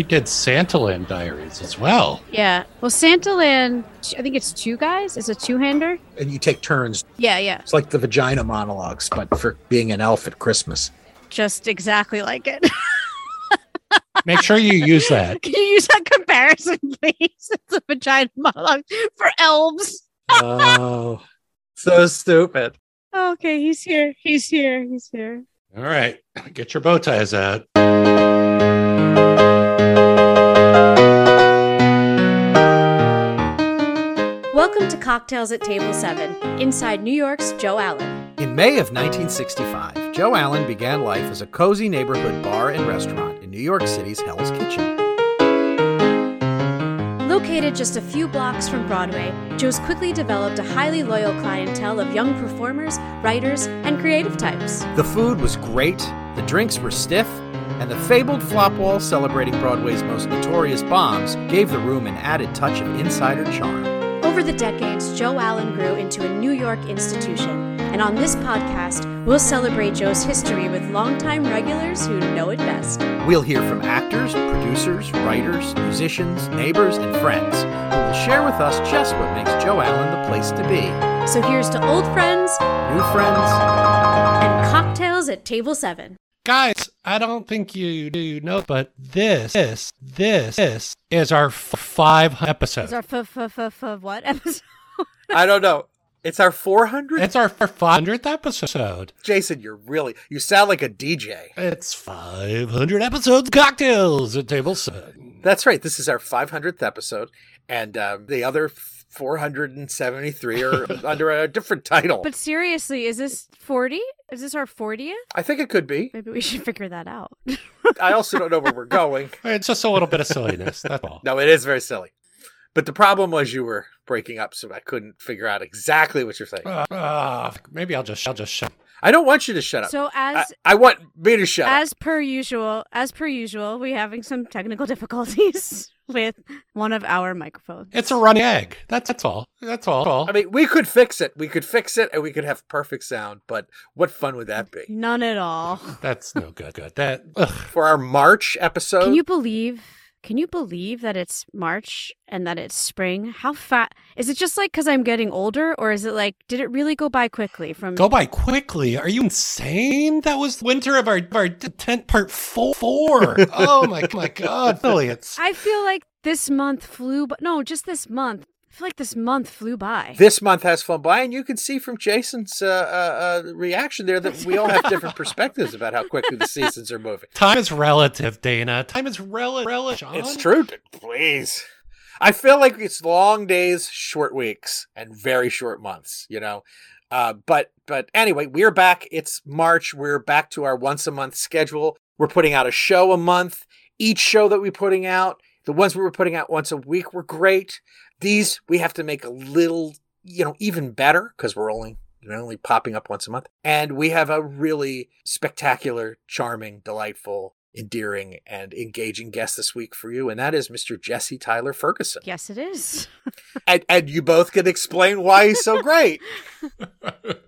He did Santaland Diaries as well. Yeah. Well, Santaland, I think it's two guys. It's a two-hander. And you take turns. Yeah, yeah. It's like the vagina monologues, but for being an elf at Christmas. Just exactly like it. Make sure you use that. Can you use that comparison, please? It's a vagina monologue for elves. Oh, so stupid. Okay, he's here. He's here. He's here. All right, get your bow ties out. Welcome to Cocktails at Table 7, inside New York's Joe Allen. In May of 1965, Joe Allen began life as a cozy neighborhood bar and restaurant in New York City's Hell's Kitchen. Located just a few blocks from Broadway, Joe's quickly developed a highly loyal clientele of young performers, writers, and creative types. The food was great, the drinks were stiff, and the fabled flop wall celebrating Broadway's most notorious bombs gave the room an added touch of insider charm. Over the decades, Joe Allen grew into a New York institution, and on this podcast, we'll celebrate Joe's history with longtime regulars who know it best. We'll hear from actors, producers, writers, musicians, neighbors, and friends who will share with us just what makes Joe Allen the place to be. So here's to old friends New friends, and cocktails at Table 7. Guys, I don't think you do know, but this, this, this, this is our f- five episode. Is our f- f- f- f- what episode? I don't know. It's our 400? It's our 500th episode. Jason, you're really, you sound like a DJ. It's 500 episodes cocktails at table seven. That's right. This is our 500th episode, and uh, the other 473 or under a different title. But seriously, is this 40? Is this our 40th? I think it could be. Maybe we should figure that out. I also don't know where we're going. It's just a little bit of silliness. That's all. No, it is very silly. But the problem was you were breaking up, so I couldn't figure out exactly what you're saying. Uh, uh, maybe I'll just, I'll just shut. I don't want you to shut up. So as I want me to shut up. as per usual, as per usual, we're having some technical difficulties with one of our microphones. It's a running egg. That's that's all. That's all. all. I mean, we could fix it. We could fix it, and we could have perfect sound. But what fun would that be None at all. That's no good. Good. That. Ugh. for our March episode? Can you believe? Can you believe that it's March and that it's spring? How fat is it? Just like because I'm getting older, or is it like did it really go by quickly? From Go by quickly. Are you insane? That was winter of our of our tent part four. four. oh my my god, Billy, it's I feel like this month flew, but no, just this month. I feel like this month flew by. this month has flown by, and you can see from Jason's uh, uh, uh, reaction there that we all have different perspectives about how quickly the seasons are moving. time is relative, Dana. Time is rel- relative. It's true. Please. I feel like it's long days, short weeks, and very short months, you know. Uh, but but anyway, we're back. It's March. We're back to our once a month schedule. We're putting out a show a month. Each show that we're putting out, the ones we were putting out once a week were great. These we have to make a little, you know, even better because we're only know, only popping up once a month. And we have a really spectacular, charming, delightful, endearing, and engaging guest this week for you, and that is Mr. Jesse Tyler Ferguson. Yes, it is. And, and you both can explain why he's so great.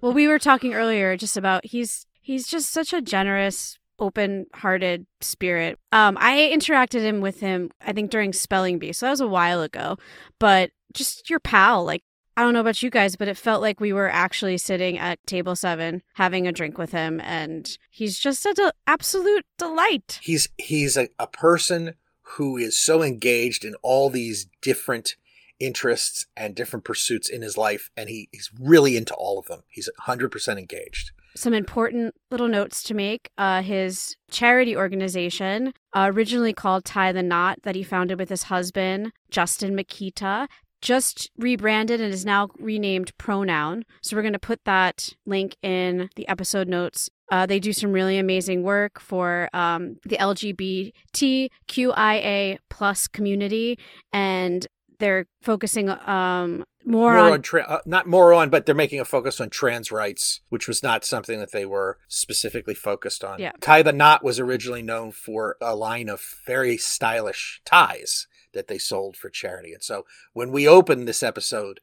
Well, we were talking earlier just about he's he's just such a generous, open-hearted spirit. Um, I interacted him with him, I think during Spelling Bee, so that was a while ago. But just your pal, like I don't know about you guys, but it felt like we were actually sitting at table seven having a drink with him, and he's just an de- absolute delight. He's he's a, a person who is so engaged in all these different interests and different pursuits in his life, and he, he's really into all of them. He's 100% engaged. Some important little notes to make. Uh, his charity organization, uh, originally called Tie the Knot, that he founded with his husband, Justin Mikita, just rebranded and is now renamed Pronoun. So we're going to put that link in the episode notes. Uh, they do some really amazing work for um, the LGBTQIA plus community, and they're focusing um, more, More on on, tra- uh, not more on, but they're making a focus on trans rights, which was not something that they were specifically focused on. Yeah. Tie the Knot was originally known for a line of very stylish ties that they sold for charity. And so when we opened this episode,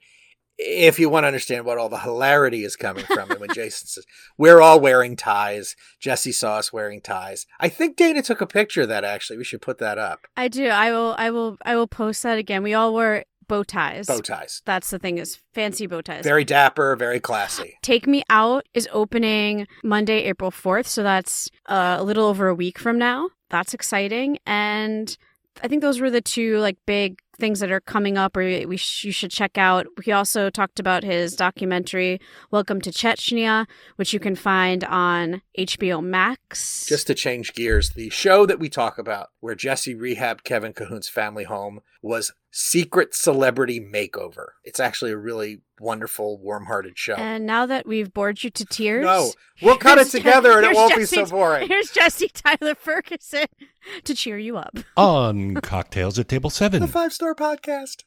if you want to understand what all the hilarity is coming from, and when Jason says we're all wearing ties, Jesse saw us wearing ties. I think Dana took a picture of that. Actually, we should put that up. I do. I will. I will. I will post that again. We all wore bow ties. Bow ties. That's the thing is fancy bow ties. Very dapper, very classy. Take Me Out is opening Monday, April 4th. So that's uh, a little over a week from now. That's exciting. And I think those were the two like big things that are coming up or we sh- you should check out. He also talked about his documentary Welcome to Chechnya, which you can find on HBO Max. Just to change gears, the show that we talk about where Jesse rehabbed Kevin Cahoon's family home was Secret Celebrity Makeover. It's actually a really wonderful, warm-hearted show. And now that we've bored you to tears, no, we'll cut it together and it won't Jesse- be so boring. Here's Jesse Tyler Ferguson to cheer you up. On Cocktails at Table Seven, The 7, five-star podcast.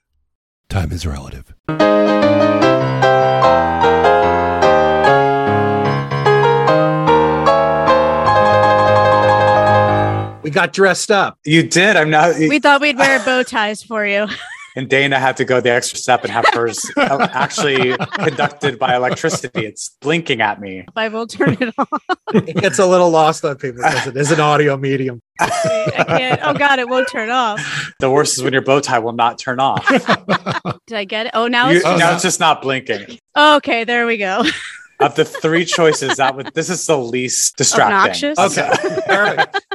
time is relative. We got dressed up. You did. I'm not. We thought we'd wear bow ties for you. and Dana had to go the extra step and have hers uh, actually conducted by electricity. It's blinking at me. I will turn it on. It gets a little lost on people because it is an audio medium. I can't. Oh God, it won't turn off. The worst is when your bow tie will not turn off. Did I get it? Oh, now You- it's. Oh, now no. it's just not blinking. okay, there we go. Of the three choices, that would this is the least distracting. Obnoxious? Okay, perfect.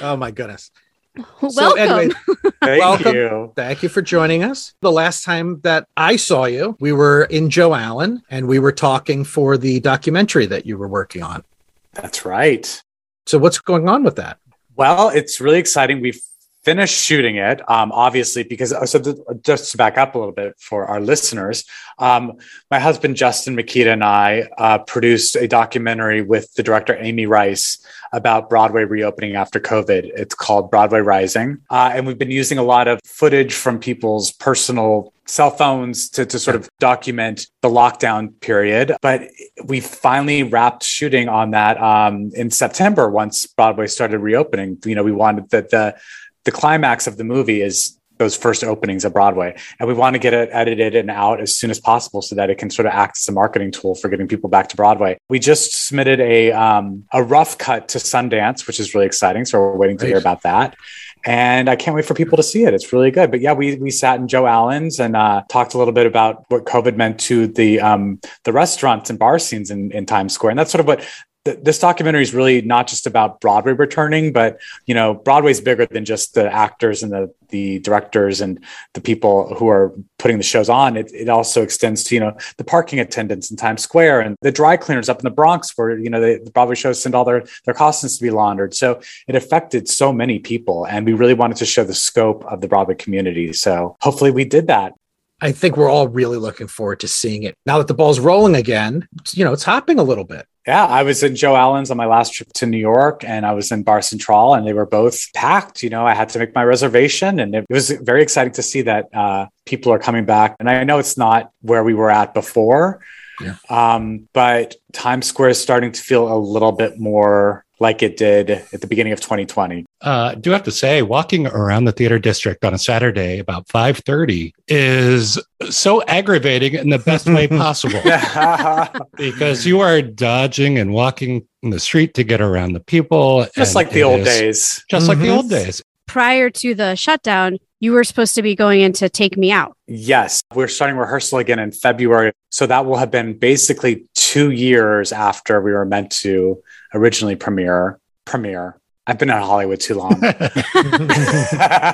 Oh my goodness. Welcome. So anyway, Thank Welcome. you. thank you for joining us. The last time that I saw you, we were in Joe Allen and we were talking for the documentary that you were working on. That's right. So what's going on with that? Well, it's really exciting. We've finished shooting it, um, obviously, because so th- just to back up a little bit for our listeners, um, my husband Justin Mikita and I uh, produced a documentary with the director Amy Rice about Broadway reopening after COVID. It's called Broadway Rising, uh, and we've been using a lot of footage from people's personal cell phones to, to sort of document the lockdown period. But we finally wrapped shooting on that um, in September once Broadway started reopening. You know, we wanted that the the climax of the movie is those first openings of Broadway. And we want to get it edited and out as soon as possible so that it can sort of act as a marketing tool for getting people back to Broadway. We just submitted a um, a rough cut to Sundance, which is really exciting. So we're waiting to hear about that. And I can't wait for people to see it. It's really good. But yeah, we we sat in Joe Allen's and uh, talked a little bit about what COVID meant to the um, the restaurants and bar scenes in, in Times Square. And that's sort of what th- this documentary is really not just about Broadway returning, but you know, Broadway's bigger than just the actors and the the directors and the people who are putting the shows on. It, it also extends to you know the parking attendants in Times Square and the dry cleaners up in the Bronx, where you know the Broadway shows send all their their costumes to be laundered. So it affected so many people, and we really wanted to show the scope of the Broadway community. So hopefully, we did that. I think we're all really looking forward to seeing it. Now that the ball's rolling again, you know, it's hopping a little bit. Yeah, I was in Joe Allen's on my last trip to New York, and I was in Bar Centrale, and they were both packed. You know, I had to make my reservation, and it was very exciting to see that uh, people are coming back. And I know it's not where we were at before, Yeah. um, but Times Square is starting to feel a little bit more like it did at the beginning of 2020. Uh, I do have to say, walking around the theater district on a Saturday about 5.30 is so aggravating in the best way possible because you are dodging and walking in the street to get around the people. Just like the old days. Just like the Mhm. old days. Prior to the shutdown, you were supposed to be going in to take me out. Yes, we're starting rehearsal again in February. So that will have been basically two years after we were meant to originally premiere. Premiere. I've been in Hollywood too long.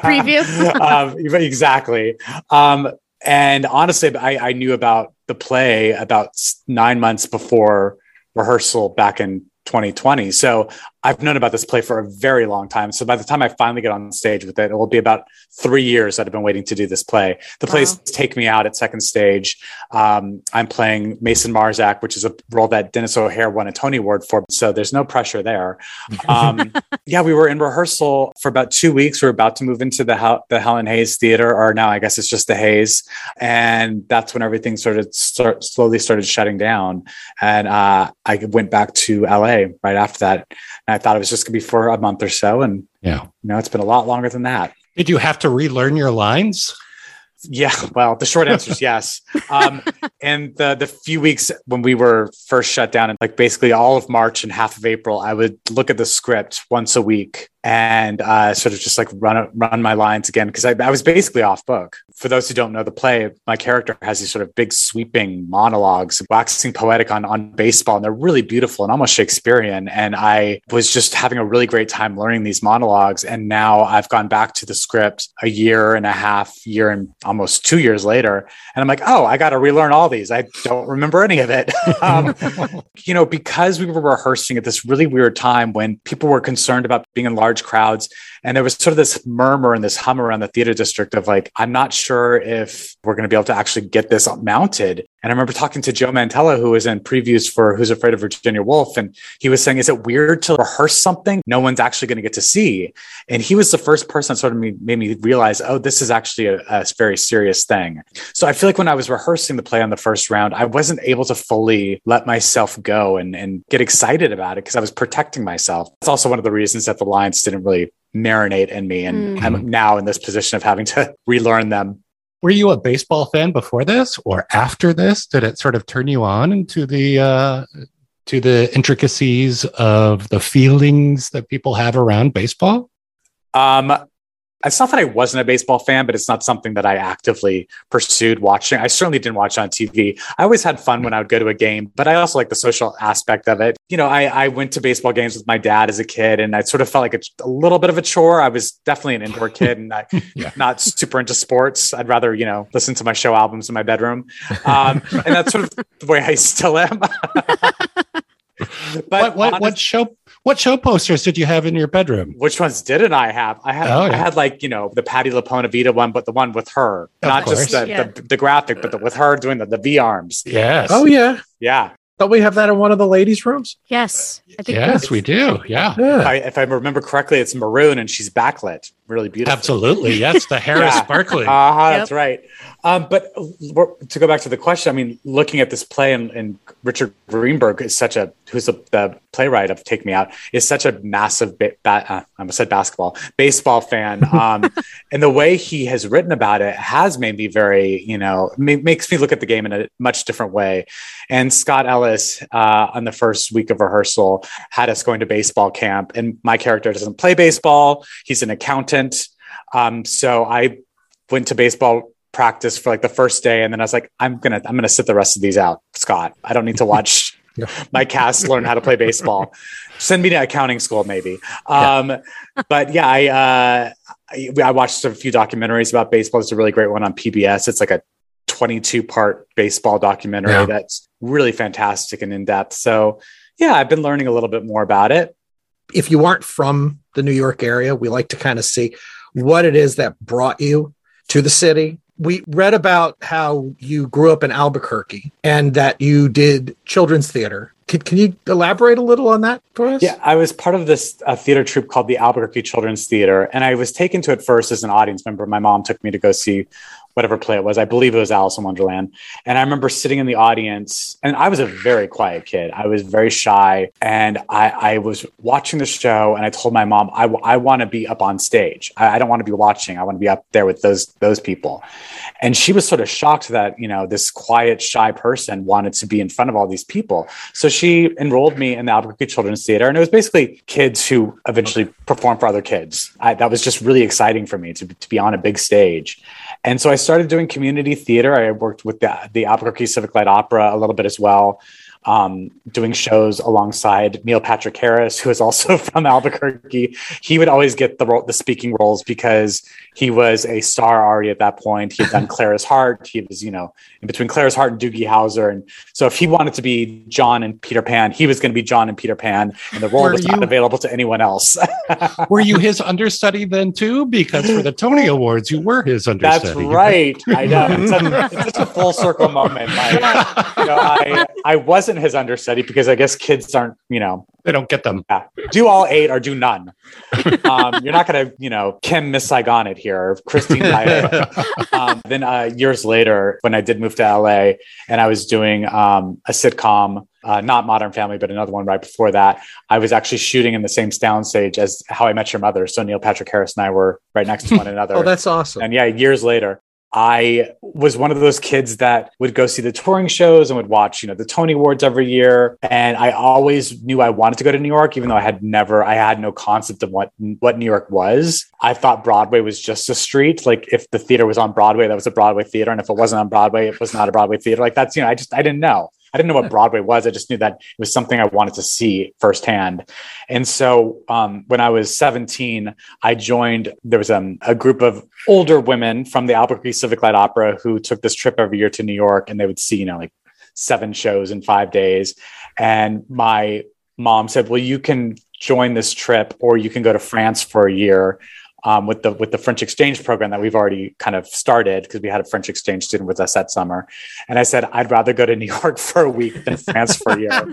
Preview. um, exactly. Um, and honestly, I, I knew about the play about nine months before rehearsal back in 2020. So I've known about this play for a very long time. So by the time I finally get on stage with it, it will be about three years that I've been waiting to do this play. The plays Wow. take me out at second stage. Um, I'm playing Mason Marzac, which is a role that Denis O'Hare won a Tony Award for. So there's no pressure there. Um, yeah, we were in rehearsal for about two weeks. We were about to move into the Hel- the Helen Hayes Theater, or now I guess it's just the Hayes, and that's when everything started start, slowly started shutting down. And uh, I went back to LA right after that, and I thought it was just gonna be for a month or so, and Yeah. you know it's been a lot longer than that. Did you have to relearn your lines? Yeah, well, the short answer is yes. Um, and the the few weeks when we were first shut down, and like basically all of March and half of April, I would look at the script once a week and uh, sort of just like run run my lines again because I, I, was basically off book. For those who don't know the play, my character has these sort of big sweeping monologues, waxing poetic on on baseball, and they're really beautiful and almost Shakespearean. And I was just having a really great time learning these monologues. And now I've gone back to the script a year and a half, year and almost two years later, and I'm like, oh, I got to relearn all these. I don't remember any of it. um, you know, because we were rehearsing at this really weird time when people were concerned about being in large large crowds. And there was sort of this murmur and this hum around the theater district of like, I'm not sure if we're going to be able to actually get this mounted. And I remember talking to Joe Mantello, who was in previews for Who's Afraid of Virginia Woolf. And he was saying, Is it weird to rehearse something no one's actually going to get to see? And he was the first person that sort of made me realize, Oh, this is actually a, a very serious thing. So I feel like when I was rehearsing the play on the first round, I wasn't able to fully let myself go and, and get excited about it because I was protecting myself. It's also one of the reasons that the lines didn't really marinate in me. And mm. I'm now in this position of having to relearn them. Were you a baseball fan before this or after this? Did it sort of turn you on into the uh, to the intricacies of the feelings that people have around baseball? Um, it's not that I wasn't a baseball fan, but it's not something that I actively pursued watching. I certainly didn't watch on TV. I always had fun when I would go to a game, but I also like the social aspect of it. You know, I, I went to baseball games with my dad as a kid, and I sort of felt like a, a little bit of a chore. I was definitely an indoor kid and I, yeah. not super into sports. I'd rather, you know, listen to my show albums in my bedroom. Um, and that's sort of the way I still am. but what, what, honest, what show what show posters did you have in your bedroom? Which ones didn't I have? I had oh, yeah. I had like you know the Patti LuPone Evita one, but the one with her, of not course. just the, yeah. the, the, graphic, but the, with her doing the, the V arms. Yes. Oh yeah. Yeah. Don't we have that in one of the ladies' rooms? Yes. I think yes, we do. Yeah. yeah. If, I, if, I, remember correctly, it's maroon and she's backlit. Really beautiful. Absolutely. Yes. The hair yeah. is sparkling. Uh-huh, yep. That's right. Um, but to go back to the question, I mean, looking at this play and, and Richard Greenberg is such a, who's the, the, playwright of Take Me Out, is such a massive, ba- ba- uh, I almost said basketball, baseball fan. Um, and the way he has written about it has made me very, you know, ma- makes me look at the game in a much different way. And Scott Ellis, uh, on the first week of rehearsal, had us going to baseball camp. And my character doesn't play baseball, he's an accountant. Um, so I went to baseball practice for like the first day and then I was like I'm going to I'm to sit the rest of these out Scott. I don't need to watch my cast learn how to play baseball. Send me to accounting school maybe. Um, yeah. but yeah I, uh, I, I watched a few documentaries about baseball. It's a really great one on PBS it's like a 22 part baseball documentary yeah. that's really fantastic and in depth so yeah I've been learning a little bit more about it if you aren't from the New York area we like to kind of see what it is that brought you to the city we read about how you grew up in Albuquerque and that you did children's theater. Can, can you elaborate a little on that for us? Yeah, I was part of this uh, theater troupe called the Albuquerque Children's Theater, and I was taken to it first as an audience member. My mom took me to go see whatever play it was. I believe it was Alice in Wonderland. And I remember sitting in the audience, and I was a very quiet kid. I was very shy. And I, I was watching the show, and I told my mom, I, I want to be up on stage. I, I don't want to be watching. I want to be up there with those those people. And she was sort of shocked that, you know, this quiet, shy person wanted to be in front of all these people. So she enrolled me in the Albuquerque Children's Theater. And it was basically kids who eventually performed for other kids. I, that was just really exciting for me to, to be on a big stage. And so I started doing community theater. I worked with the, the Albuquerque Civic Light Opera a little bit as well um, doing shows alongside Neil Patrick Harris, who is also from Albuquerque. He would always get the role, the speaking roles because he was a star already at that point. He had done Clara's Heart. He was, you know, in between Clara's Heart and Doogie Howser. And so if he wanted to be John and Peter Pan, he was going to be John and Peter Pan, and the role were was you, not available to anyone else. were you his understudy then too? Because for the Tony Awards, you were his understudy. That's right. I know. It's, a, it's a full circle moment. I, you know, I, I wasn't his understudy because I guess kids aren't, you know, they don't get them. Yeah. Do all eight or do none. um, you're not going to, you know, Kim Miss Saigon it here, or Christine. um, then uh, years later, when I did move to LA and I was doing um, a sitcom, uh, not Modern Family, but another one right before that, I was actually shooting in the same soundstage as How I Met Your Mother. So Neil Patrick Harris and I were right next to one another. oh, that's awesome. And yeah, years later, I was one of those kids that would go see the touring shows and would watch, you know, the Tony Awards every year. And I always knew I wanted to go to New York, even though I had never, I had no concept of what what New York was. I thought Broadway was just a street. Like if the theater was on Broadway, that was a Broadway theater, and if it wasn't on Broadway, it was not a Broadway theater. Like that's, you know, I just I didn't know. I didn't know what Broadway was. I just knew that it was something I wanted to see firsthand. And so um, when I was 17, I joined, there was um, a group of older women from the Albuquerque Civic Light Opera who took this trip every year to New York and they would see, you know, like seven shows in five days. And my mom said, well, you can join this trip or you can go to France for a year um, with the with the French exchange program that we've already kind of started because we had a French exchange student with us that summer, and I said I'd rather go to New York for a week than France for a year.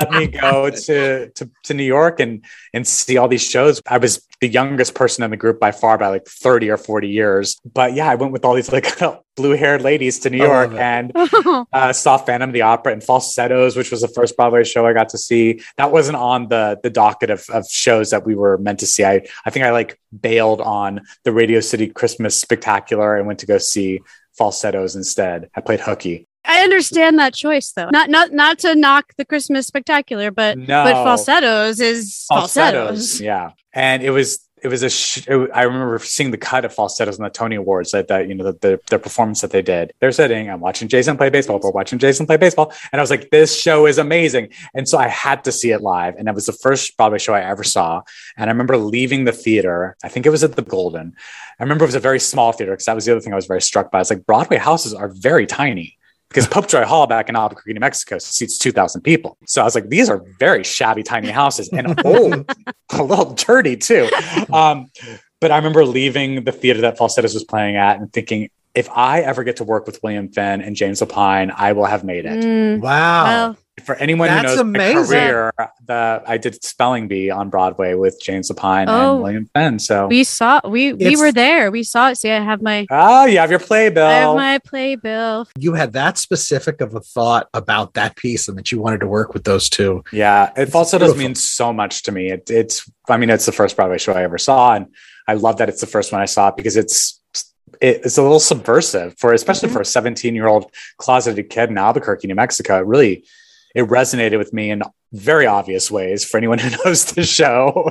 Let me go to, to to New York and and see all these shows. I was the youngest person in the group by far by like thirty or forty years, but yeah, I went with all these like blue haired ladies to New York and uh, saw Phantom of the Opera and Falsettos, which was the first Broadway show I got to see. That wasn't on the the docket of, of shows that we were meant to see. I, I think I like bailed on the Radio City Christmas Spectacular and went to go see Falsettos instead. I played hooky. I understand that choice though. Not not not to knock the Christmas spectacular, but no. but falsettos is falsettos. falsettos. Yeah. And it was it was a sh- I remember seeing the cut of falsettos on the Tony Awards that, that you know the, the, the performance that they did. They're sitting, I'm watching Jason play baseball. We're watching Jason play baseball, and I was like, this show is amazing. And so I had to see it live, and it was the first Broadway show I ever saw. And I remember leaving the theater. I think it was at the Golden. I remember it was a very small theater because that was the other thing I was very struck by. It's like Broadway houses are very tiny because Popejoy Hall back in Albuquerque, New Mexico seats 2,000 people. So I was like, these are very shabby, tiny houses and old, a little dirty too. Um, but I remember leaving the theater that Falsettos was playing at and thinking, if I ever get to work with William Finn and James Lapine, I will have made it. Mm, wow. Well, for anyone That's who knows amazing. my career, the I did spelling bee on Broadway with James Lapine oh, and William Finn. So we saw we we were there. We saw it. See, I have my oh, you have your playbill. I have my playbill. You had that specific of a thought about that piece, and that you wanted to work with those two. Yeah, it it's also beautiful. does mean so much to me. It, it's I mean, it's the first Broadway show I ever saw, and I love that it's the first one I saw because it's it's a little subversive for especially mm-hmm. for a 17 year old closeted kid in Albuquerque, New Mexico. It really it resonated with me in very obvious ways for anyone who knows the show.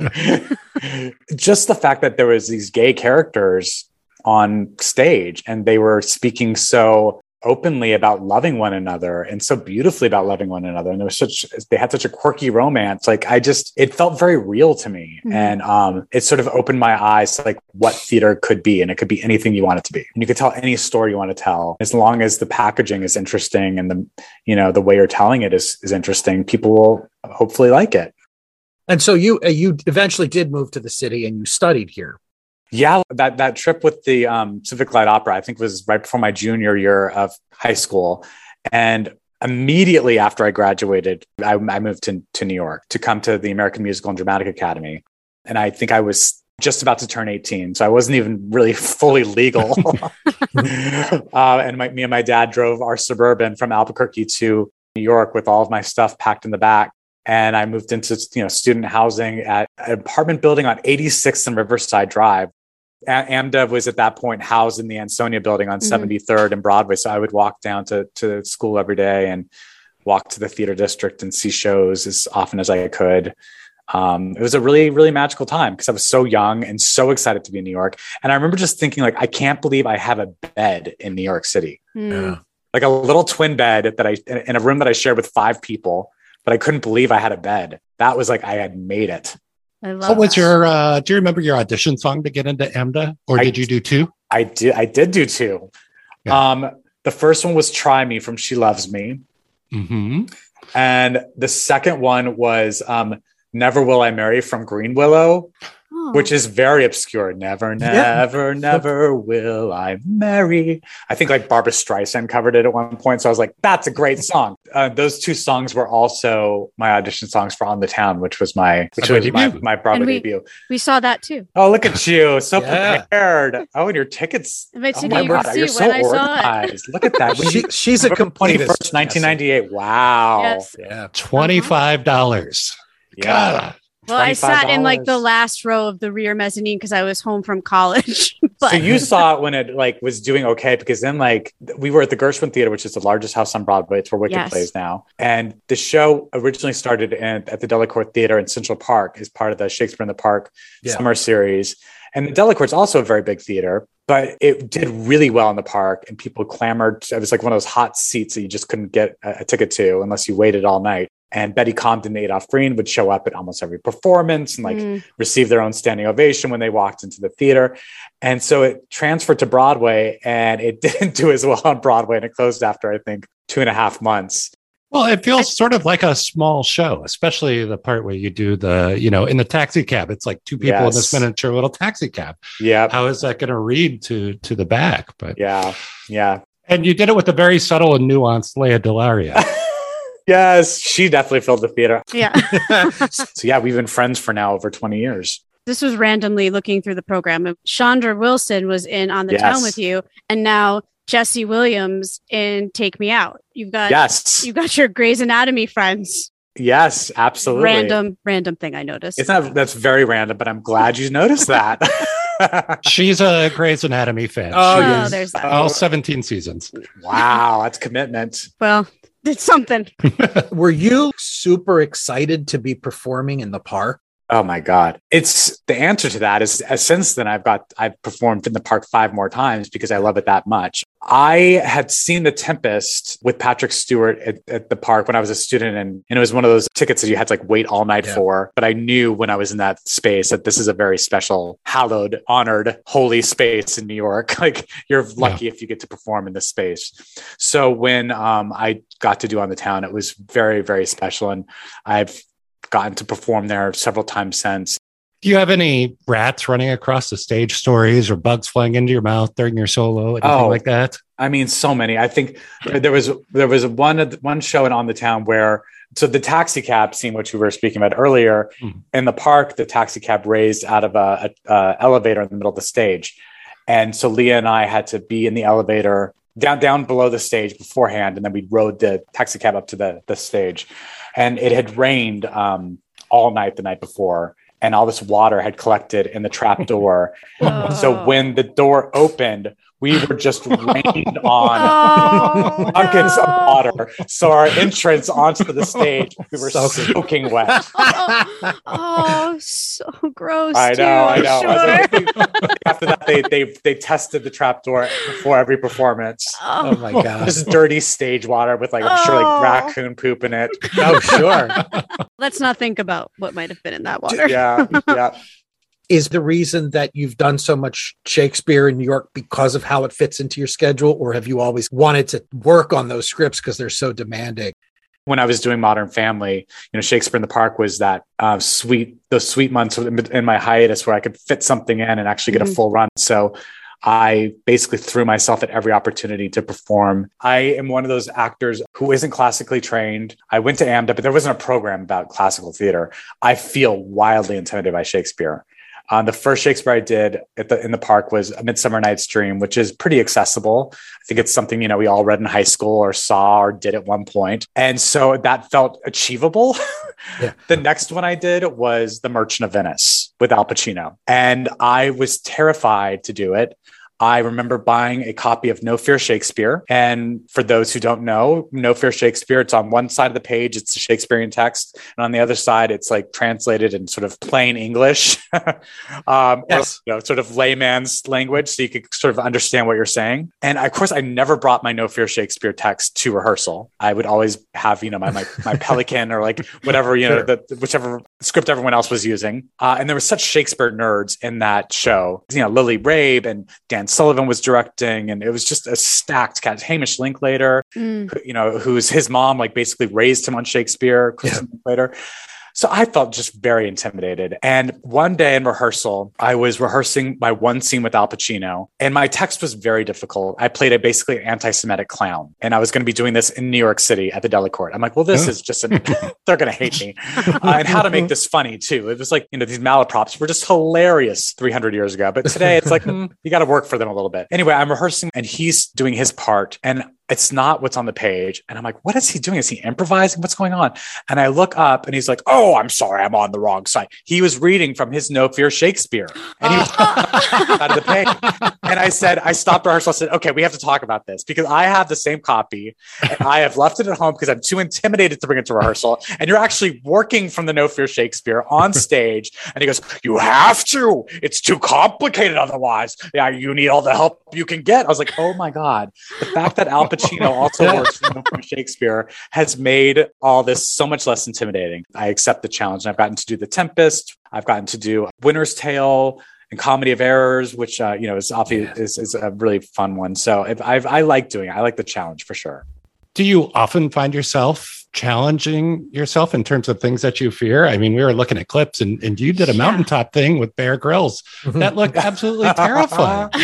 Just the fact that there was these gay characters on stage and they were speaking so openly about loving one another and so beautifully about loving one another. And there was such they had such a quirky romance. Like i just it felt very real to me. Mm-hmm. and um it sort of opened my eyes to like what theater could be and it could be anything you want it to be. And you could tell any story you want to tell. As long as the packaging is interesting and the you know the way you're telling it is is interesting people will hopefully like it. And so you uh, you eventually did move to the city and you studied here yeah, that that trip with the um, Civic Light Opera, I think, was right before my junior year of high school, and immediately after I graduated, I, I moved to to New York to come to the American Musical and Dramatic Academy, and I think I was just about to turn 18 so i wasn't even really fully legal. Uh, and my, me and my dad drove our suburban from albuquerque to new york with all of my stuff packed in the back. And I moved into you know student housing at an apartment building on 86th and Riverside Drive. AMDA was at that point housed in the Ansonia building on mm-hmm. 73rd and Broadway. So I would walk down to, to school every day and walk to the theater district and see shows as often as I could. Um, it was a really, really magical time because I was so young and so excited to be in New York. And I remember just thinking, like, I can't believe I have a bed in New York City. Mm. Yeah. Like a little twin bed that I in a room that I shared with five people but I couldn't believe I had a bed. That was like I had made it. I love what was that. your uh do you remember your audition song to get into AMDA? Or did you do two? I did I did do two. Yeah. Um the first one was Try Me from She Loves Me. Mm-hmm. And the second one was um Never Will I Marry from Greenwillow which is very obscure. Never, never, yeah. never will I marry. I think like Barbra Streisand covered it at one point. So I was like, that's a great song. Uh, those two songs were also my audition songs for On the Town, which was my which was my, my Broadway we, debut. We saw that too. Oh, look at you. So yeah. prepared. Oh, and your tickets. My oh my God, you're so organized. Look at that. she, she's a complete 1998. Wow. Yes. Yeah. $25. Yeah. Well, I sat in like the last row of the rear mezzanine because I was home from college. but... So you saw it when it like was doing okay because then like we were at the Gershwin Theater, which is the largest house on Broadway. It's where Wicked yes. plays now, and the show originally started in, at the Delacorte Theater in Central Park as part of the Shakespeare in the Park yeah. summer series. And the Delacorte's also a very big theater, but it did really well in the park and people clamored. It was like one of those hot seats that you just couldn't get a, a ticket to unless you waited all night. And Betty Comden and Adolph Green would show up at almost every performance and like mm. receive their own standing ovation when they walked into the theater. And so it transferred to Broadway and it didn't do as well on Broadway and it closed after, I think, two and a half months. Well, it feels sort of like a small show, especially the part where you do the, you know, in the taxi cab. It's like two people yes. in this miniature little taxi cab. Yeah. How is that going to read to to the back? But yeah, yeah. And you did it with a very subtle and nuanced Lea DeLaria. yes, she definitely filled the theater. Yeah. so yeah, we've been friends for now over twenty years. This was randomly looking through the program. Chandra Wilson was in on the yes. town with you, and now Jesse Williams in Take Me Out. You've got yes, you got your Grey's Anatomy friends. Yes, absolutely. Random, random thing I noticed. It's not that's very random, but I'm glad you noticed that. She's a Grey's Anatomy fan. Oh, yes. there's that. All 17 seasons. Wow, that's commitment. Well, it's something. Were you super excited to be performing in the park? Oh my God. It's the answer to that is uh, since then I've got, I've performed in the park five more times because I love it that much. I had seen The Tempest with Patrick Stewart at, at the park when I was a student and, and, it was one of those tickets that you had to like wait all night yeah. for. But I knew when I was in that space that this is a very special, hallowed, honored, holy space in New York. like you're lucky yeah. if you get to perform in this space. So when um, I got to do on the town, it was very, very special. And I've gotten to perform there several times since. Do you have any rats running across the stage stories or bugs flying into your mouth during your solo, anything oh, like that? I mean, so many. I think there was there was one one show in on the town where so the taxi cab scene, which we were speaking about earlier, mm. in the park, the taxi cab raised out of a, a, a elevator in the middle of the stage, and so Lea and I had to be in the elevator down down below the stage beforehand, and then we rode the taxi cab up to the the stage and it had rained um, all night the night before and all this water had collected in the trap door. oh. So when the door opened, we were just rained on oh, buckets no. of water. So our entrance onto the stage, we were so soaking wet. Oh, oh, so gross. I know, I know. Sure. I after that, they they they tested the trap door before every performance. Oh, oh my god! Just dirty stage water with like I'm sure like raccoon poop in it. Oh sure. Let's not think about what might have been in that water. Yeah, yeah is the reason that you've done so much Shakespeare in New York because of how it fits into your schedule, or have you always wanted to work on those scripts because they're so demanding? When I was doing Modern Family, you know, Shakespeare in the Park was that uh, sweet, those sweet months in my hiatus where I could fit something in and actually get mm-hmm. a full run. So I basically threw myself at every opportunity to perform. I am one of those actors who isn't classically trained. I went to AMDA, but there wasn't a program about classical theater. I feel wildly intimidated by Shakespeare. Um, the first Shakespeare I did the, in the park was A Midsummer Night's Dream, which is pretty accessible. I think it's something, you know, we all read in high school or saw or did at one point. And so that felt achievable. yeah. The next one I did was The Merchant of Venice with Al Pacino. And I was terrified to do it. I remember buying a copy of No Fear Shakespeare. And for those who don't know, No Fear Shakespeare, it's on one side of the page, it's the Shakespearean text. And on the other side, it's like translated in sort of plain English, um, yes. or, you know, sort of layman's language. So you could sort of understand what you're saying. And of course, I never brought my No Fear Shakespeare text to rehearsal. I would always have, you know, my, my, my Pelican or like whatever, you know, the, whichever script everyone else was using. Uh, and there were such Shakespeare nerds in that show, you know, Lily Rabe and Dan Sullivan was directing, and it was just a stacked cast. Hamish Linklater, mm. who, you know, who's his mom, like basically raised him on Shakespeare. yeah. Linklater. So I felt just very intimidated. And one day in rehearsal, I was rehearsing my one scene with Al Pacino, and my text was very difficult. I played a basically anti Semitic clown, and I was going to be doing this in New York City at the Delacorte. I'm like, well, this is just, an, they're going to hate me. Uh, and how to make this funny, too. It was like, you know, these malaprops were just hilarious 300 years ago. But today it's like, mm, you got to work for them a little bit. Anyway, I'm rehearsing, and he's doing his part. And it's not what's on the page. And I'm like, what is he doing? Is he improvising? What's going on? And I look up and he's like, oh, I'm sorry, I'm on the wrong side. He was reading from his No Fear Shakespeare. And he was out of the page. And I said, I stopped rehearsal. I said, okay, we have to talk about this because I have the same copy and I have left it at home because I'm too intimidated to bring it to rehearsal. And you're actually working from the No Fear Shakespeare on stage. And he goes, you have to. It's too complicated otherwise. Yeah, you need all the help you can get. I was like, oh my God. The fact that Al Pacino also works from Shakespeare has made all this so much less intimidating. I accept the challenge. And I've gotten to do The Tempest. I've gotten to do Winter's Tale and Comedy of Errors, which uh, you know is obviously is, is, a really fun one. So if I've, I like doing it. I like the challenge for sure. Do you often find yourself challenging yourself in terms of things that you fear? I mean, we were looking at clips and, and you did a mountaintop thing with Bear Grylls. That looked absolutely terrifying.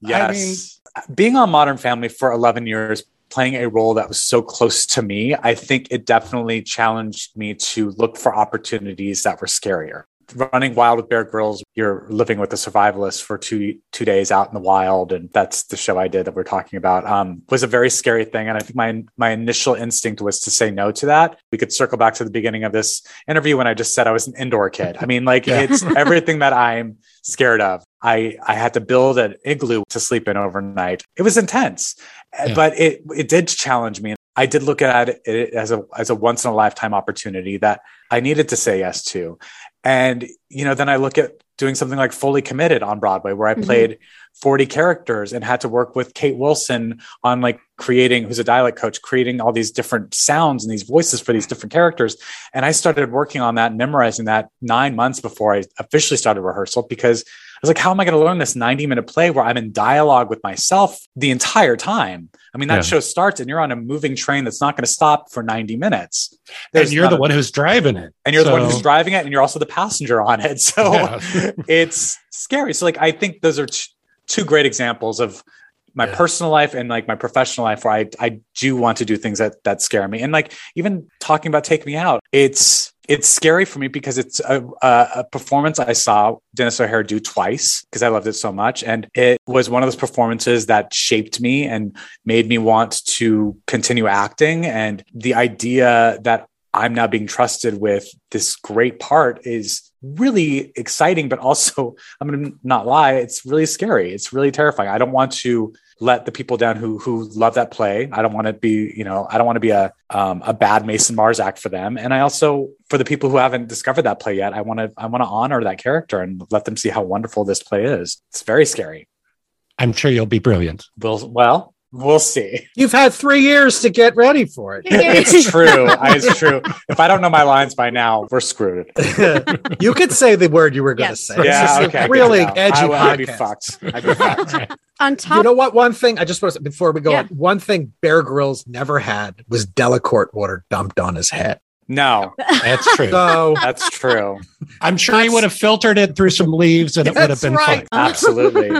yes. I mean, being on Modern Family for 11 years, playing a role that was so close to me, I think it definitely challenged me to look for opportunities that were scarier running wild with Bear Grylls, you're living with a survivalist for two two days out in the wild, and that's the show I did that we're talking about. Um, was a very scary thing, and I think my my initial instinct was to say no to that. We could circle back to the beginning of this interview when I just said I was an indoor kid. I mean, like yeah. it's everything that I'm scared of. I I had to build an igloo to sleep in overnight. It was intense, yeah. but it it did challenge me. I did look at it as a as a once in a lifetime opportunity that I needed to say yes to. And, you know, then I look at doing something like Fully Committed on Broadway, where I mm-hmm. played 40 characters and had to work with Kate Wilson on like creating, who's a dialect coach, creating all these different sounds and these voices for these different characters. And I started working on that, memorizing that nine months before I officially started rehearsal because was like, how am I going to learn this 90 minute play where I'm in dialogue with myself the entire time? I mean, that yeah. show starts and you're on a moving train that's not going to stop for 90 minutes. There's and you're the a, one who's driving it. And you're so. the one who's driving it and you're also the passenger on it. So yeah. it's scary. So, like, I think those are t- two great examples of my yeah. personal life and like my professional life where I, I do want to do things that that scare me. And like even talking about Take Me Out, it's it's scary for me because it's a, a, performance I saw Denis O'Hare do twice because I loved it so much. And it was one of those performances that shaped me and made me want to continue acting. And the idea that I'm now being trusted with this great part is really exciting, but also, I'm going to not lie, it's really scary. It's really terrifying. I don't want to let the people down who who love that play. I don't want to be, you know, I don't want to be a um, a bad Mason Marzac for them. And I also, for the people who haven't discovered that play yet, I want to I want to honor that character and let them see how wonderful this play is. It's very scary. I'm sure you'll be brilliant. Well, well, We'll see. You've had three years to get ready for it. it's true. It's true. If I don't know my lines by now, we're screwed. you could say the word you were going to yes. say. Yeah, okay. Really edgy I, I'd be fucked. I'd be fucked. On top, you know what? One thing I just want to before we go yeah. on, one thing Bear Grylls never had was Delacorte water dumped on his head. No, that's true. So that's true. I'm sure he would have filtered it through some leaves and it would have been right. fine. Absolutely.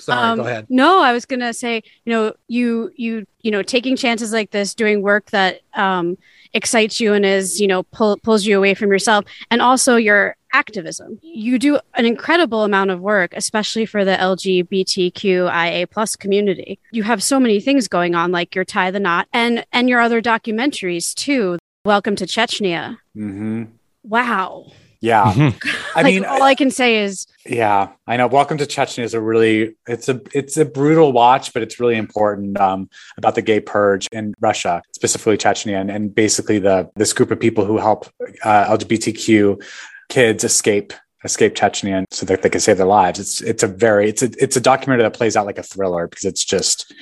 Sorry, um, go ahead. No, I was gonna say, you know, you you you know, taking chances like this, doing work that um, excites you and is, you know, pull, pulls you away from yourself, and also your activism. You do an incredible amount of work, especially for the LGBTQIA plus community. You have so many things going on, like your tie the knot and and your other documentaries too. Welcome to Chechnya. Mm-hmm. Wow. Yeah. Mm-hmm. I mean, all I can say is, yeah, I know. Welcome to Chechnya is a really, it's a, it's a brutal watch, but it's really important um, about the gay purge in Russia, specifically Chechnya, and, and basically the this group of people who help uh, LGBTQ kids escape escape Chechnya so that they can save their lives. It's it's a very it's a it's a documentary that plays out like a thriller because it's just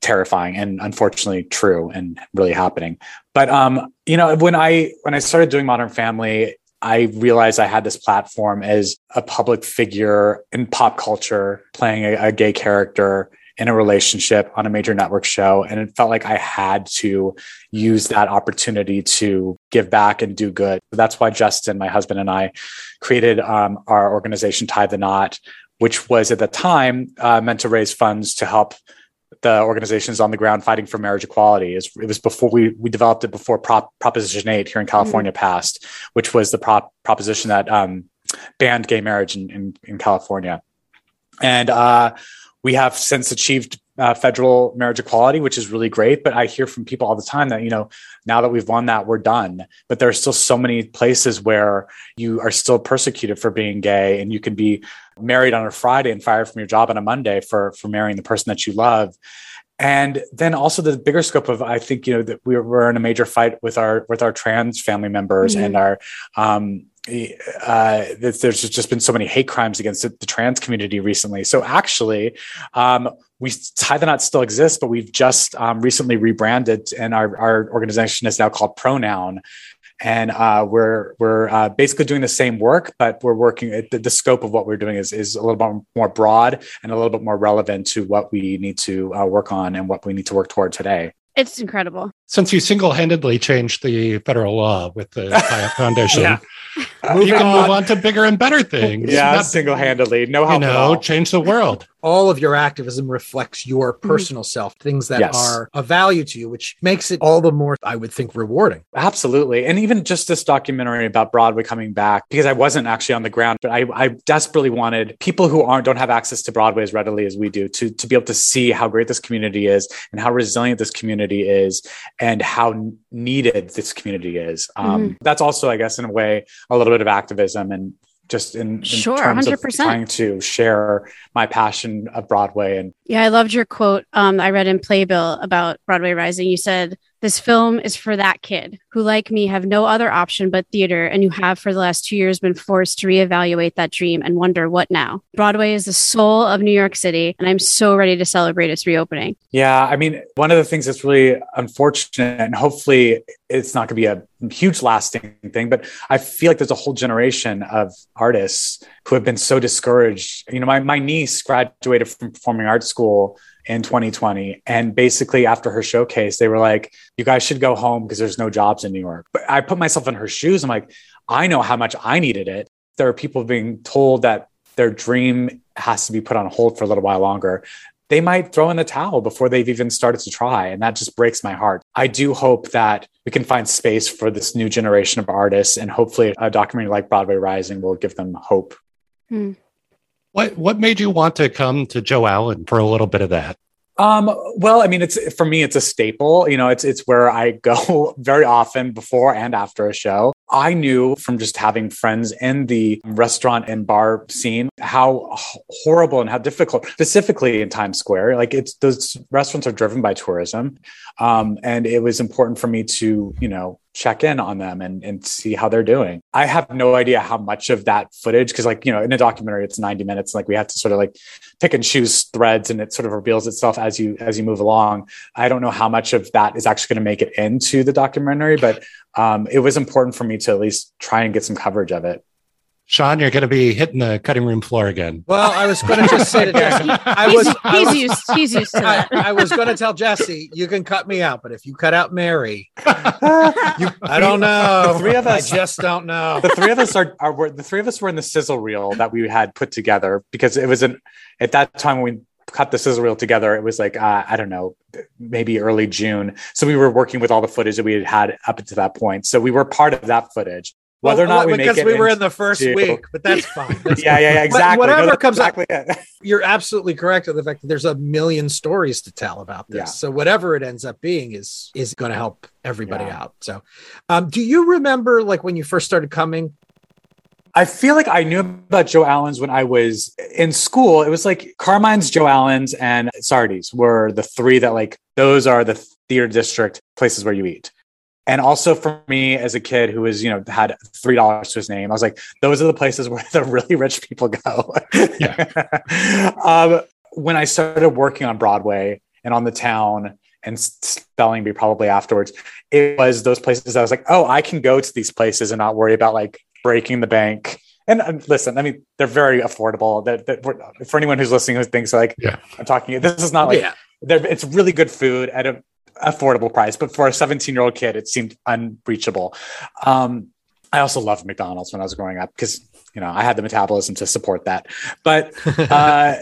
terrifying and unfortunately true and really happening. But um, you know, when I when I started doing Modern Family, I realized I had this platform as a public figure in pop culture, playing a, a, gay character in a relationship on a major network show. And it felt like I had to use that opportunity to give back and do good. That's why Justin, my husband, and I created um, our organization, Tie the Knot, which was at the time uh, meant to raise funds to help the organizations on the ground fighting for marriage equality. It was before we we developed it before Prop, Proposition Eight here in California mm-hmm. passed, which was the prop proposition that um, banned gay marriage in, in, in California, and uh, we have since achieved uh, federal marriage equality, which is really great. But I hear from people all the time that, you know, now that we've won that, we're done. But there are still so many places where you are still persecuted for being gay and you can be married on a Friday and fired from your job on a Monday for, for marrying the person that you love and then also the bigger scope of i think you know that we're, we're in a major fight with our with our trans family members mm-hmm. and our um uh, there's just been so many hate crimes against the, trans community recently. So actually, um, we tie the knot still exists, but we've just um, recently rebranded, and our, our organization is now called Pronoun, and uh, we're we're uh, basically doing the same work, but we're working. The, the, scope of what we're doing is is a little bit more broad and a little bit more relevant to what we need to uh, work on and what we need to work toward today. It's incredible. Since you single-handedly changed the federal law with the Foundation, yeah. You can on. move on to bigger and better things. Yeah, Not, single-handedly, no help. You know, change the world. All of your activism reflects your mm-hmm. personal mm-hmm. self, things that yes. are of value to you, which makes it all the more, I would think, rewarding. Absolutely, and even just this documentary about Broadway coming back, because I wasn't actually on the ground, but I, I desperately wanted people who aren't don't have access to Broadway as readily as we do to to be able to see how great this community is and how resilient this community is and how needed this community is. Um, mm-hmm. That's also, I guess, in a way, a little bit of activism and just in, in sure, terms 100%. of trying to share my passion of Broadway. And yeah, I loved your quote. Um, I read in Playbill about Broadway Rising. You said this film is for that kid who, like me, have no other option but theater and who have for the last two years been forced to reevaluate that dream and wonder what now. Broadway is the soul of New York City, and I'm so ready to celebrate its reopening. Yeah, I mean, one of the things that's really unfortunate, and hopefully it's not going to be a huge lasting thing, but I feel like there's a whole generation of artists who have been so discouraged. You know, my, my niece graduated from performing arts school in 2020. And basically, after her showcase, they were like, you guys should go home because there's no jobs in New York. But I put myself in her shoes. I'm like, I know how much I needed it. There are people being told that their dream has to be put on hold for a little while longer. They might throw in the towel before they've even started to try. And that just breaks my heart. I do hope that we can find space for this new generation of artists. And hopefully, a documentary like Broadway Rising will give them hope. Hmm. What what made you want to come to Joe Allen for a little bit of that? Um, well, I mean, it's for me, it's a staple. You know, it's it's where I go very often before and after a show. I knew from just having friends in the restaurant and bar scene how horrible and how difficult, specifically in Times Square. Like it's those restaurants are driven by tourism, um, and it was important for me to you know check in on them and, and see how they're doing. I have no idea how much of that footage, because like, you know, in a documentary, it's 90 minutes. Like we have to sort of like pick and choose threads and it sort of reveals itself as you, as you move along. I don't know how much of that is actually going to make it into the documentary, but um, it was important for me to at least try and get some coverage of it. Sean, you're going to be hitting the cutting room floor again. Well, I was going to just say to Jesse, I was, he's, I was, used, he's used to that. I, I was going to tell Jesse, you can cut me out, but if you cut out Mary, you, I don't know. The three of us, I just don't know. The three of us are, are were, the three of us were in the sizzle reel that we had put together because it was an at that time when we cut the sizzle reel together, it was like uh, I don't know, maybe early June. So we were working with all the footage that we had had up to that point. So we were part of that footage. Whether well, or not we because we were in the first week, but that's fine. That's yeah, yeah, yeah, exactly. Whatever no, comes exactly up, you're absolutely correct in the fact that there's a million stories to tell about this. Yeah. So whatever it ends up being is is going to help everybody yeah. out. So, um, do you remember like when you first started coming? I feel like I knew about Joe Allen's when I was in school. It was like Carmine's, Joe Allen's, and Sardi's were the three that like those are the theater district places where you eat. And also for me as a kid who was, you know, had three dollars to his name, I was like, those are the places where the really rich people go. Yeah. um, when I started working on Broadway and on the town and spelling bee probably afterwards, it was those places I was like, oh, I can go to these places and not worry about like breaking the bank. And uh, listen, I mean, they're very affordable. That, that for anyone who's listening who thinks like, yeah. I'm talking, this is not like, yeah. it's really good food at a affordable price, but for a 17 year old kid, it seemed unreachable. Um, I also loved McDonald's when I was growing up because you know I had the metabolism to support that. But uh,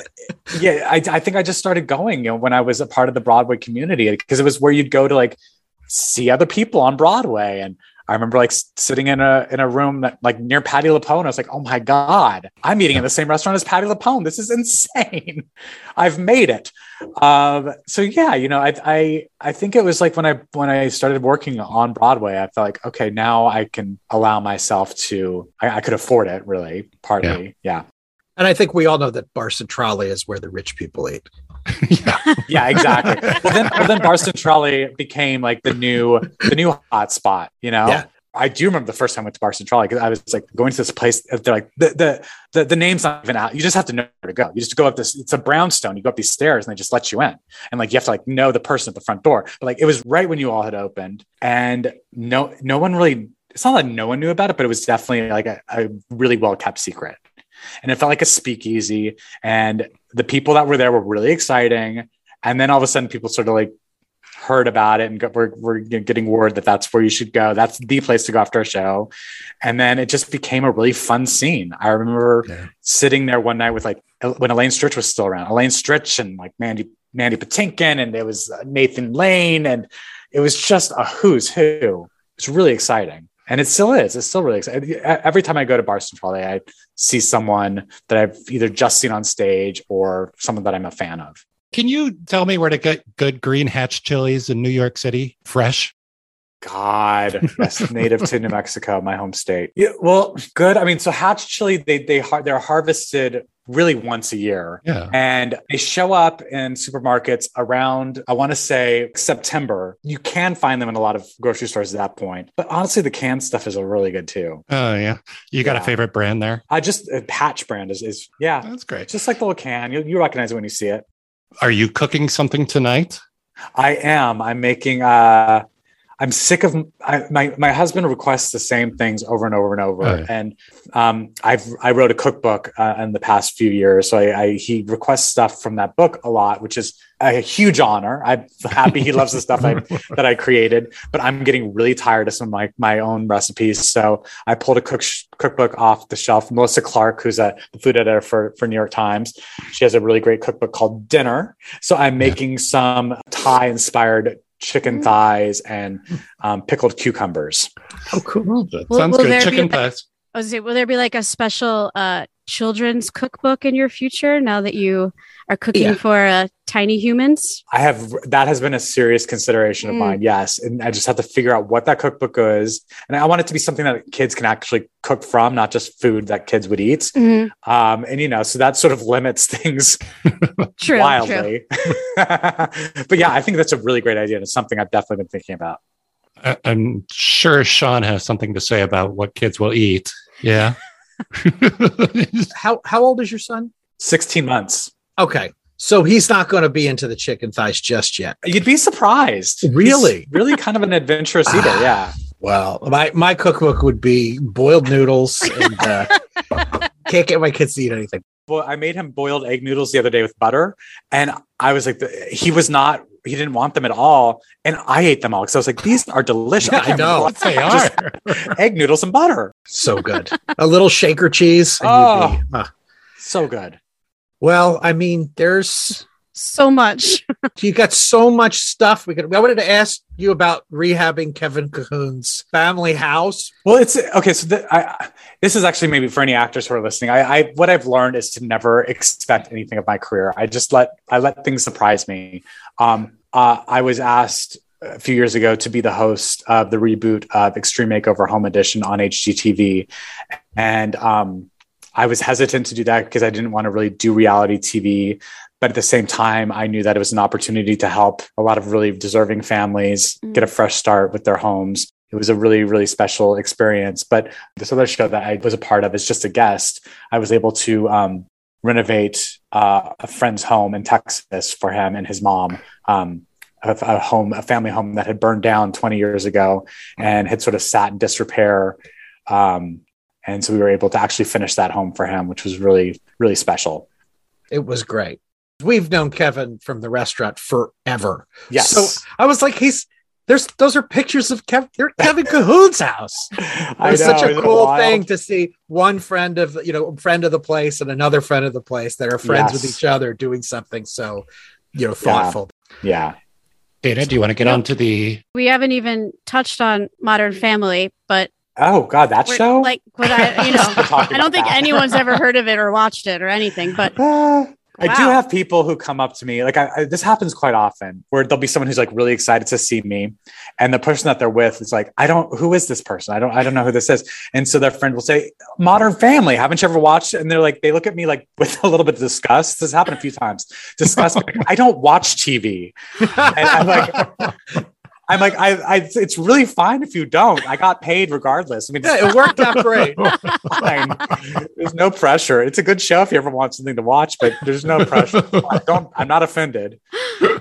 yeah, I, I, think I just started going you know, when I was a part of the Broadway community because it was where you'd go to like see other people on Broadway and I remember like sitting in a in a room that like near Patti LuPone. I was like, oh my god, I'm eating in the same restaurant as Patti LuPone. This is insane. I've made it. Um, so yeah, you know, I I I think it was like when I when I started working on Broadway, I felt like okay, now I can allow myself to. I, I could afford it, really. Partly, yeah. yeah. And I think we all know that Bar Centrale is where the rich people eat. yeah, yeah, exactly. well, then, well, then Bar Centrale became like the new, the new hot spot. You know, yeah. I do remember the first time I went to Bar Centrale because I was like going to this place. They're like the, the the the name's not even out. You just have to know where to go. You just go up this. It's a brownstone. You go up these stairs and they just let you in. And like you have to like know the person at the front door. But like it was right when you all had opened, and no no one really. It's not that no one knew about it, but it was definitely like a, a really well kept secret. And it felt like a speakeasy. And the people that were there were really exciting. And then all of a sudden, people sort of like heard about it and got, we're, we're getting word that that's where you should go. That's the place to go after a show. And then it just became a really fun scene. I remember yeah. sitting there one night with like when Elaine Stritch was still around, Elaine Stritch and like Mandy, Mandy Patinkin and there was uh, Nathan Lane. And it was just a who's who. It's really exciting. And it still is. It's still really exciting. Every time I go to Bar Centrale, I see someone that I've either just seen on stage or someone that I'm a fan of. Can you tell me where to get good green hatch chilies in New York City? Fresh? God, yes, native to New Mexico, my home state. Yeah, well, good. I mean, so hatch chili, they they they're harvested really once a year. Yeah. And they show up in supermarkets around, I want to say September. You can find them in a lot of grocery stores at that point. But honestly, the canned stuff is really good too. Oh, yeah. You got yeah. a favorite brand there? I just, uh, Hatch brand is, is yeah. That's great. Just like the little can. You, you recognize it when you see it. Are you cooking something tonight? I am. I'm making uh I'm sick of I, my my husband requests the same things over and over and over, oh, yeah. and um, I've I wrote a cookbook uh, in the past few years, so I, I, he requests stuff from that book a lot, which is a huge honor. I'm happy he loves the stuff I, that I created, but I'm getting really tired of some of my my own recipes, so I pulled a cook cookbook off the shelf. Melissa Clark, who's a food editor for for New York Times, she has a really great cookbook called Dinner. So I'm making yeah. some Thai inspired chicken mm. thighs and um, pickled cucumbers. Oh, cool! That will, sounds will good. Chicken thighs. I was say, will there be like a special uh, children's cookbook in your future now that you are cooking yeah. for uh, tiny humans? I have that has been a serious consideration of mm. mine. Yes, and I just have to figure out what that cookbook is, and I want it to be something that kids can actually cook from, not just food that kids would eat. Mm-hmm. Um, and you know, so that sort of limits things true, wildly. True. but yeah, I think that's a really great idea, and it's something I've definitely been thinking about. I'm sure Sean has something to say about what kids will eat. Yeah. how how old is your son? 16 months. Okay. So he's not going to be into the chicken thighs just yet. You'd be surprised. Really? He's really kind of an adventurous eater. Yeah. Well, my, my cookbook would be boiled noodles and uh, can't get my kids to eat anything. Well, I made him boiled egg noodles the other day with butter, and I was like, he was not he didn't want them at all, and I ate them all because I was like, these are delicious. I know they are egg noodles and butter. So good. A little shaker cheese. Oh, be, uh. so good. Well, I mean, there's so much. you got so much stuff. We could. I wanted to ask you about rehabbing Kevin Cahoon's family house. Well, it's okay. So the, I, this is actually maybe for any actors who are listening. I, I what I've learned is to never expect anything of my career. I just let I let things surprise me. Um, uh, I was asked a few years ago to be the host of the reboot of Extreme Makeover Home Edition on HGTV, and um, I was hesitant to do that because I didn't want to really do reality TV. But at the same time, I knew that it was an opportunity to help a lot of really deserving families mm. get a fresh start with their homes. It was a really, really special experience. But this other show that I was a part of as just a guest, I was able to um, renovate uh, a friend's home in Texas for him and his mom. Um, a, a, home, a family home that had burned down 20 years ago and had sort of sat in disrepair um, and so we were able to actually finish that home for him, which was really, really special. It was great. We've known Kevin from the restaurant forever. Yes. So I was like, he's there's those are pictures of Kevin. They're Kevin Cahoon's house. It was such a cool thing to see one friend of you know friend of the place and another friend of the place that are friends yes. with each other doing something so you know thoughtful. Yeah. yeah Dana, do you want to get on to the? We haven't even touched on Modern Family, but Oh God, that we're- show. like, what I, you know, I don't think that. anyone's ever heard of it or watched it or anything. But Uh, I do have people who come up to me, like I, I, this happens quite often, where there'll be someone who's like really excited to see me, and the person that they're with is like, I don't, who is this person? I don't, I don't know who this is, and so their friend will say, Modern Family, haven't you ever watched? And they're like, they look at me like with a little bit of disgust. This happened a few times. Disgust. I don't watch TV, and I'm like. I'm like, I, I, it's really fine if you don't. I got paid regardless. I mean, Yeah, it worked out great. There's no pressure. It's a good show if you ever want something to watch, but there's no pressure. I don't. I'm not offended.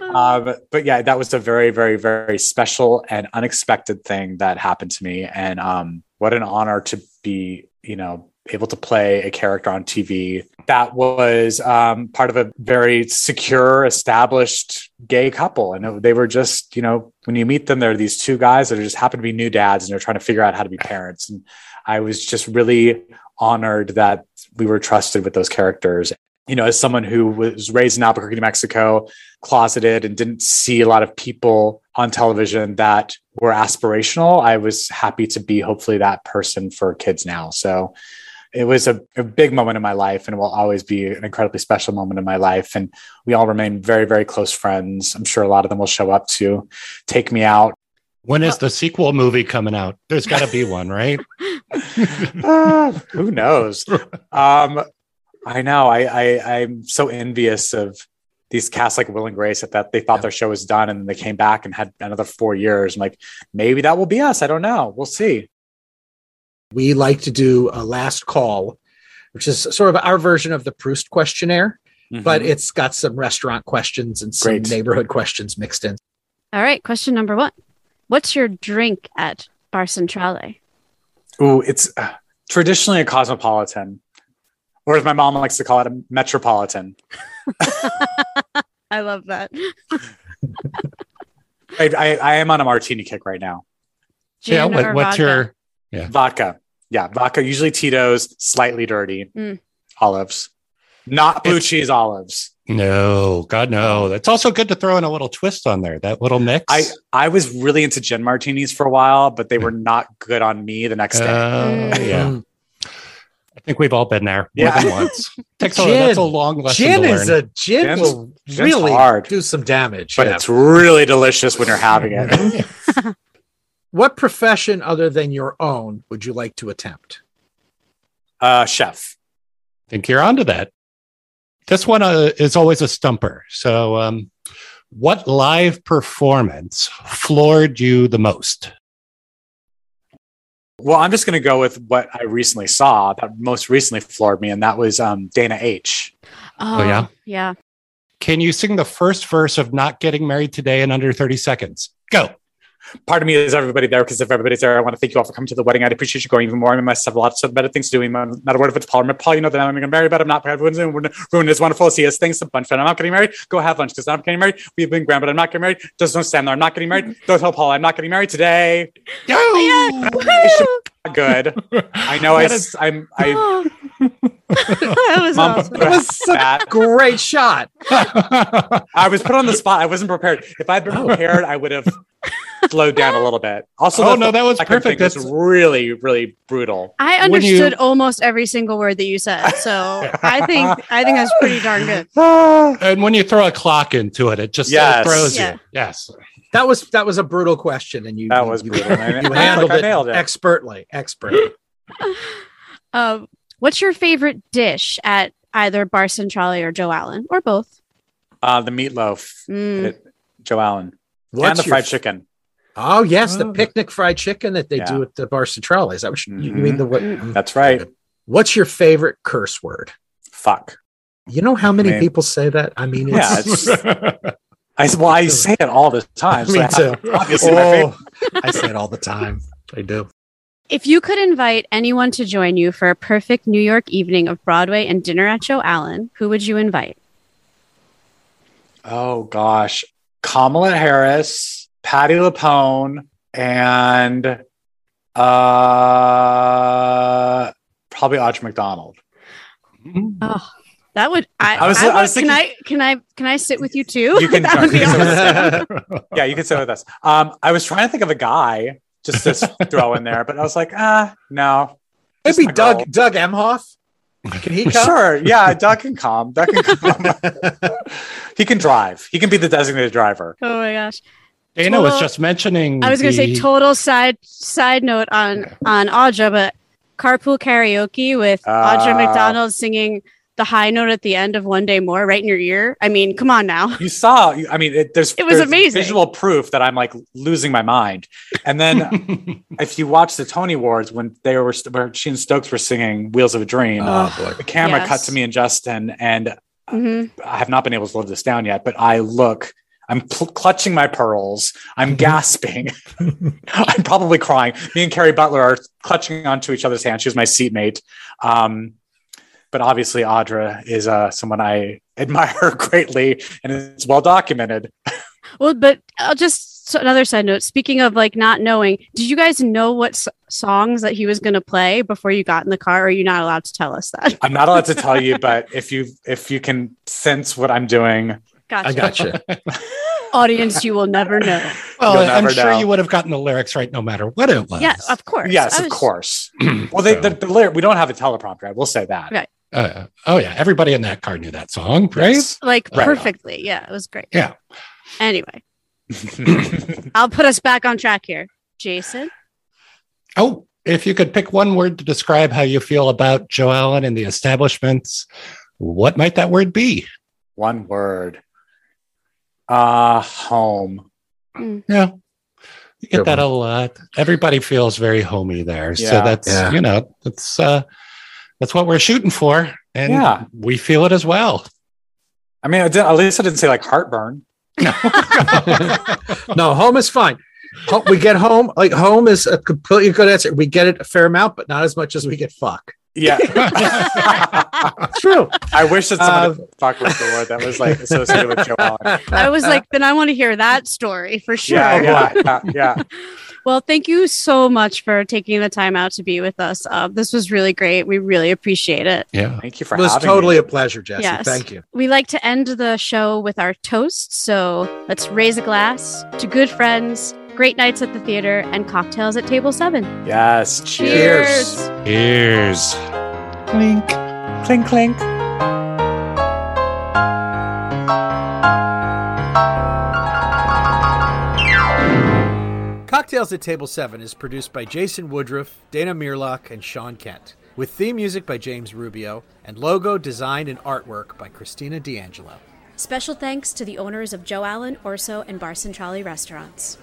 Um, but yeah, that was a very, very, very special and unexpected thing that happened to me, and um, what an honor to be, you know, able to play a character on TV that was um, part of a very secure, established gay couple, and they were just, you know, when you meet them, they're these two guys that just happen to be new dads, and they're trying to figure out how to be parents, and I was just really honored that we were trusted with those characters. You know, as someone who was raised in Albuquerque, New Mexico, closeted and didn't see a lot of people on television that were aspirational, I was happy to be hopefully that person for kids now. So it was a, a big moment in my life and will always be an incredibly special moment in my life. And we all remain very, very close friends. I'm sure a lot of them will show up to take me out When is the sequel movie coming out? There's got to be one, right? Ah, who knows? Um, I know. I, I I'm so envious of these casts like Will and Grace that, that they thought their show was done and then they came back and had another four years. I'm like, maybe that will be us. I don't know. We'll see. We like to do a last call, which is sort of our version of the Proust questionnaire, but Mhm. it's got some restaurant questions and some Great. neighborhood questions mixed in. all right, question number one: What's your drink at Bar Centrale? ooh, it's uh, traditionally a cosmopolitan, or as my mom likes to call it, a metropolitan. I love that. I, I, I am on a martini kick right now. yeah. What, or what's vodka? your? Vodka. Yeah, vodka, usually Tito's, slightly dirty. Mm. Olives. Not blue It's- cheese olives. No, God, no. That's also good to throw in a little twist on there. That little mix. I I was really into gin martinis for a while, but they were not good on me the next day. Uh, yeah. I think we've all been there more Yeah. than once. Takes a, Gin. that's a long lesson Gin to is a gin Gin's- will really hard. do some damage. but yeah. it's really delicious when you're having it. what profession other than your own would you like to attempt? Uh, chef. think you're onto that. This one uh, is always a stumper. So, um, what live performance floored you the most? Well, I'm just going to go with what I recently saw that most recently floored me, and that was um, Dana H. Oh, yeah? yeah. Can you sing the first verse of Not Getting Married Today in under 30 seconds? Go. Part of me is everybody there because if everybody's there, I want to thank you all for coming to the wedding. I'd appreciate you going even more. I must have lots of better things to do. Not a word of it's Paul. Remember, Paul, you know that I'm going to marry, but I'm not. Everyone's ruin is wonderful. See us. Thanks a bunch. But I'm not getting married. Go have lunch because I'm not getting married. We've been grand, but I'm not getting married. Just don't stand there. I'm not getting married. Don't tell Paul I'm not getting married today. Go. Good. I know I, I'm. I, Oh. That was Mom, awesome. That was such a great shot. I was put on the spot. I wasn't prepared. If I'd been prepared, I would have slowed down a little bit. Also, oh, no, that was second perfect. thing was That's, really, really brutal. I When you- understood almost every single word that you said, so I think I think that's pretty darn good. and when you throw a clock into it, it just it throws Yeah. you. Yes. That was that was a brutal question, and you That was you, brutal. I- I you handled like it, it. expertly. Expertly. Um, what's your favorite dish at either Bar Centrale or Joe Allen or both? Uh, the meatloaf, Mm. at Joe Allen, What's and the fried f- chicken. Oh yes, the Oh. picnic fried chicken that they Yeah. do at the Bar Centrale. Is that what you, you mean? The what? Mhm. That's right. What's your favorite curse word? Fuck. You know how many I mean- people say that? I mean, Yeah, it's, it's, I well, I say it all the time. so Me too. Obviously, my oh, I say it all the time. I do. If you could invite anyone to join you for a perfect New York evening of Broadway and dinner at Joe Allen, who would you invite? Oh gosh, Kamala Harris, Patti LuPone, and uh, probably Audra McDonald. Oh, That would I, I was, I, I was thinking, can I can I can I sit with you too? You can, that would be awesome. yeah, you can sit with us. Um, I was trying to think of a guy just to throw in there, but I was like, ah, no. Maybe Doug girl. Doug Emhoff. Can he come? Sure. Yeah, Doug can come. Doug can come. he can drive. He can be the designated driver. Oh my gosh. Dana total, was just mentioning. I was going to say total side side note on on Audra, but carpool karaoke with uh, Audra McDonald singing the high note at the end of One Day More right in your ear. I mean, come on now. You saw. I mean, it, there's it was there's amazing visual proof that I'm like losing my mind. And then if you watch the Tony Awards when they were where she and Stokes were singing Wheels of a Dream, oh, the camera yes. cut to me and Justin, and mm-hmm. I have not been able to live this down yet. But I look I'm pl- clutching my pearls. I'm mm-hmm. gasping. I'm probably crying. Me and Kerry Butler are clutching onto each other's hands. She was my seatmate. Um, but obviously, Audra is uh, someone I admire greatly, and it's well documented. well, but I'll just so another side note. Speaking of like not knowing, did you guys know what s- songs that he was going to play before you got in the car? Or are you not allowed to tell us that? I'm not allowed to tell you, but if you if you can sense what I'm doing, Gotcha. I gotcha. Audience, you will never know. Well, I'm sure know. you would have gotten the lyrics right no matter what it was. Yeah, of course. Yes, was... of course. well, they, the, the lyric, we don't have a teleprompter. I will say that. Right. Uh, oh yeah, everybody in that car knew that song, right? Yes. Like right. perfectly. Yeah, it was great. Yeah. Anyway, I'll put us back on track here, Jason. Oh, if you could pick one word to describe how you feel about Joe Allen and the establishments, what might that word be? One word. Uh home. Mm. Yeah. You get that a lot. Everybody feels very homey there. Yeah. So that's yeah. you know, that's uh that's what we're shooting for. And yeah. we feel it as well. I mean, at least I didn't say like heartburn. No, no, home is fine. We get home, like home is a completely good answer. We get it a fair amount, but not as much as we get fuck. Yeah, true. I wish that someone um, fuck was the word that was like associated with Joe Allen. I was like, then I want to hear that story for sure. Yeah, yeah, yeah. yeah. Well, thank you so much for taking the time out to be with us. Uh, this was really great. We really appreciate it. Yeah, thank you for. Having us. It was totally me. a pleasure, Jesse. Yes. Thank you. We like to end the show with our toast, so let's raise a glass to good friends great nights at the theater, and cocktails at table seven. Yes. Cheers. Cheers. Clink. Clink, clink. Cocktails at Table 7 is produced by Jason Woodruff, Dana Mearlock, and Sean Kent, with theme music by James Rubio and logo design and artwork by Christina D'Angelo. Special thanks to the owners of Joe Allen, Orso, and Bar Centrale restaurants.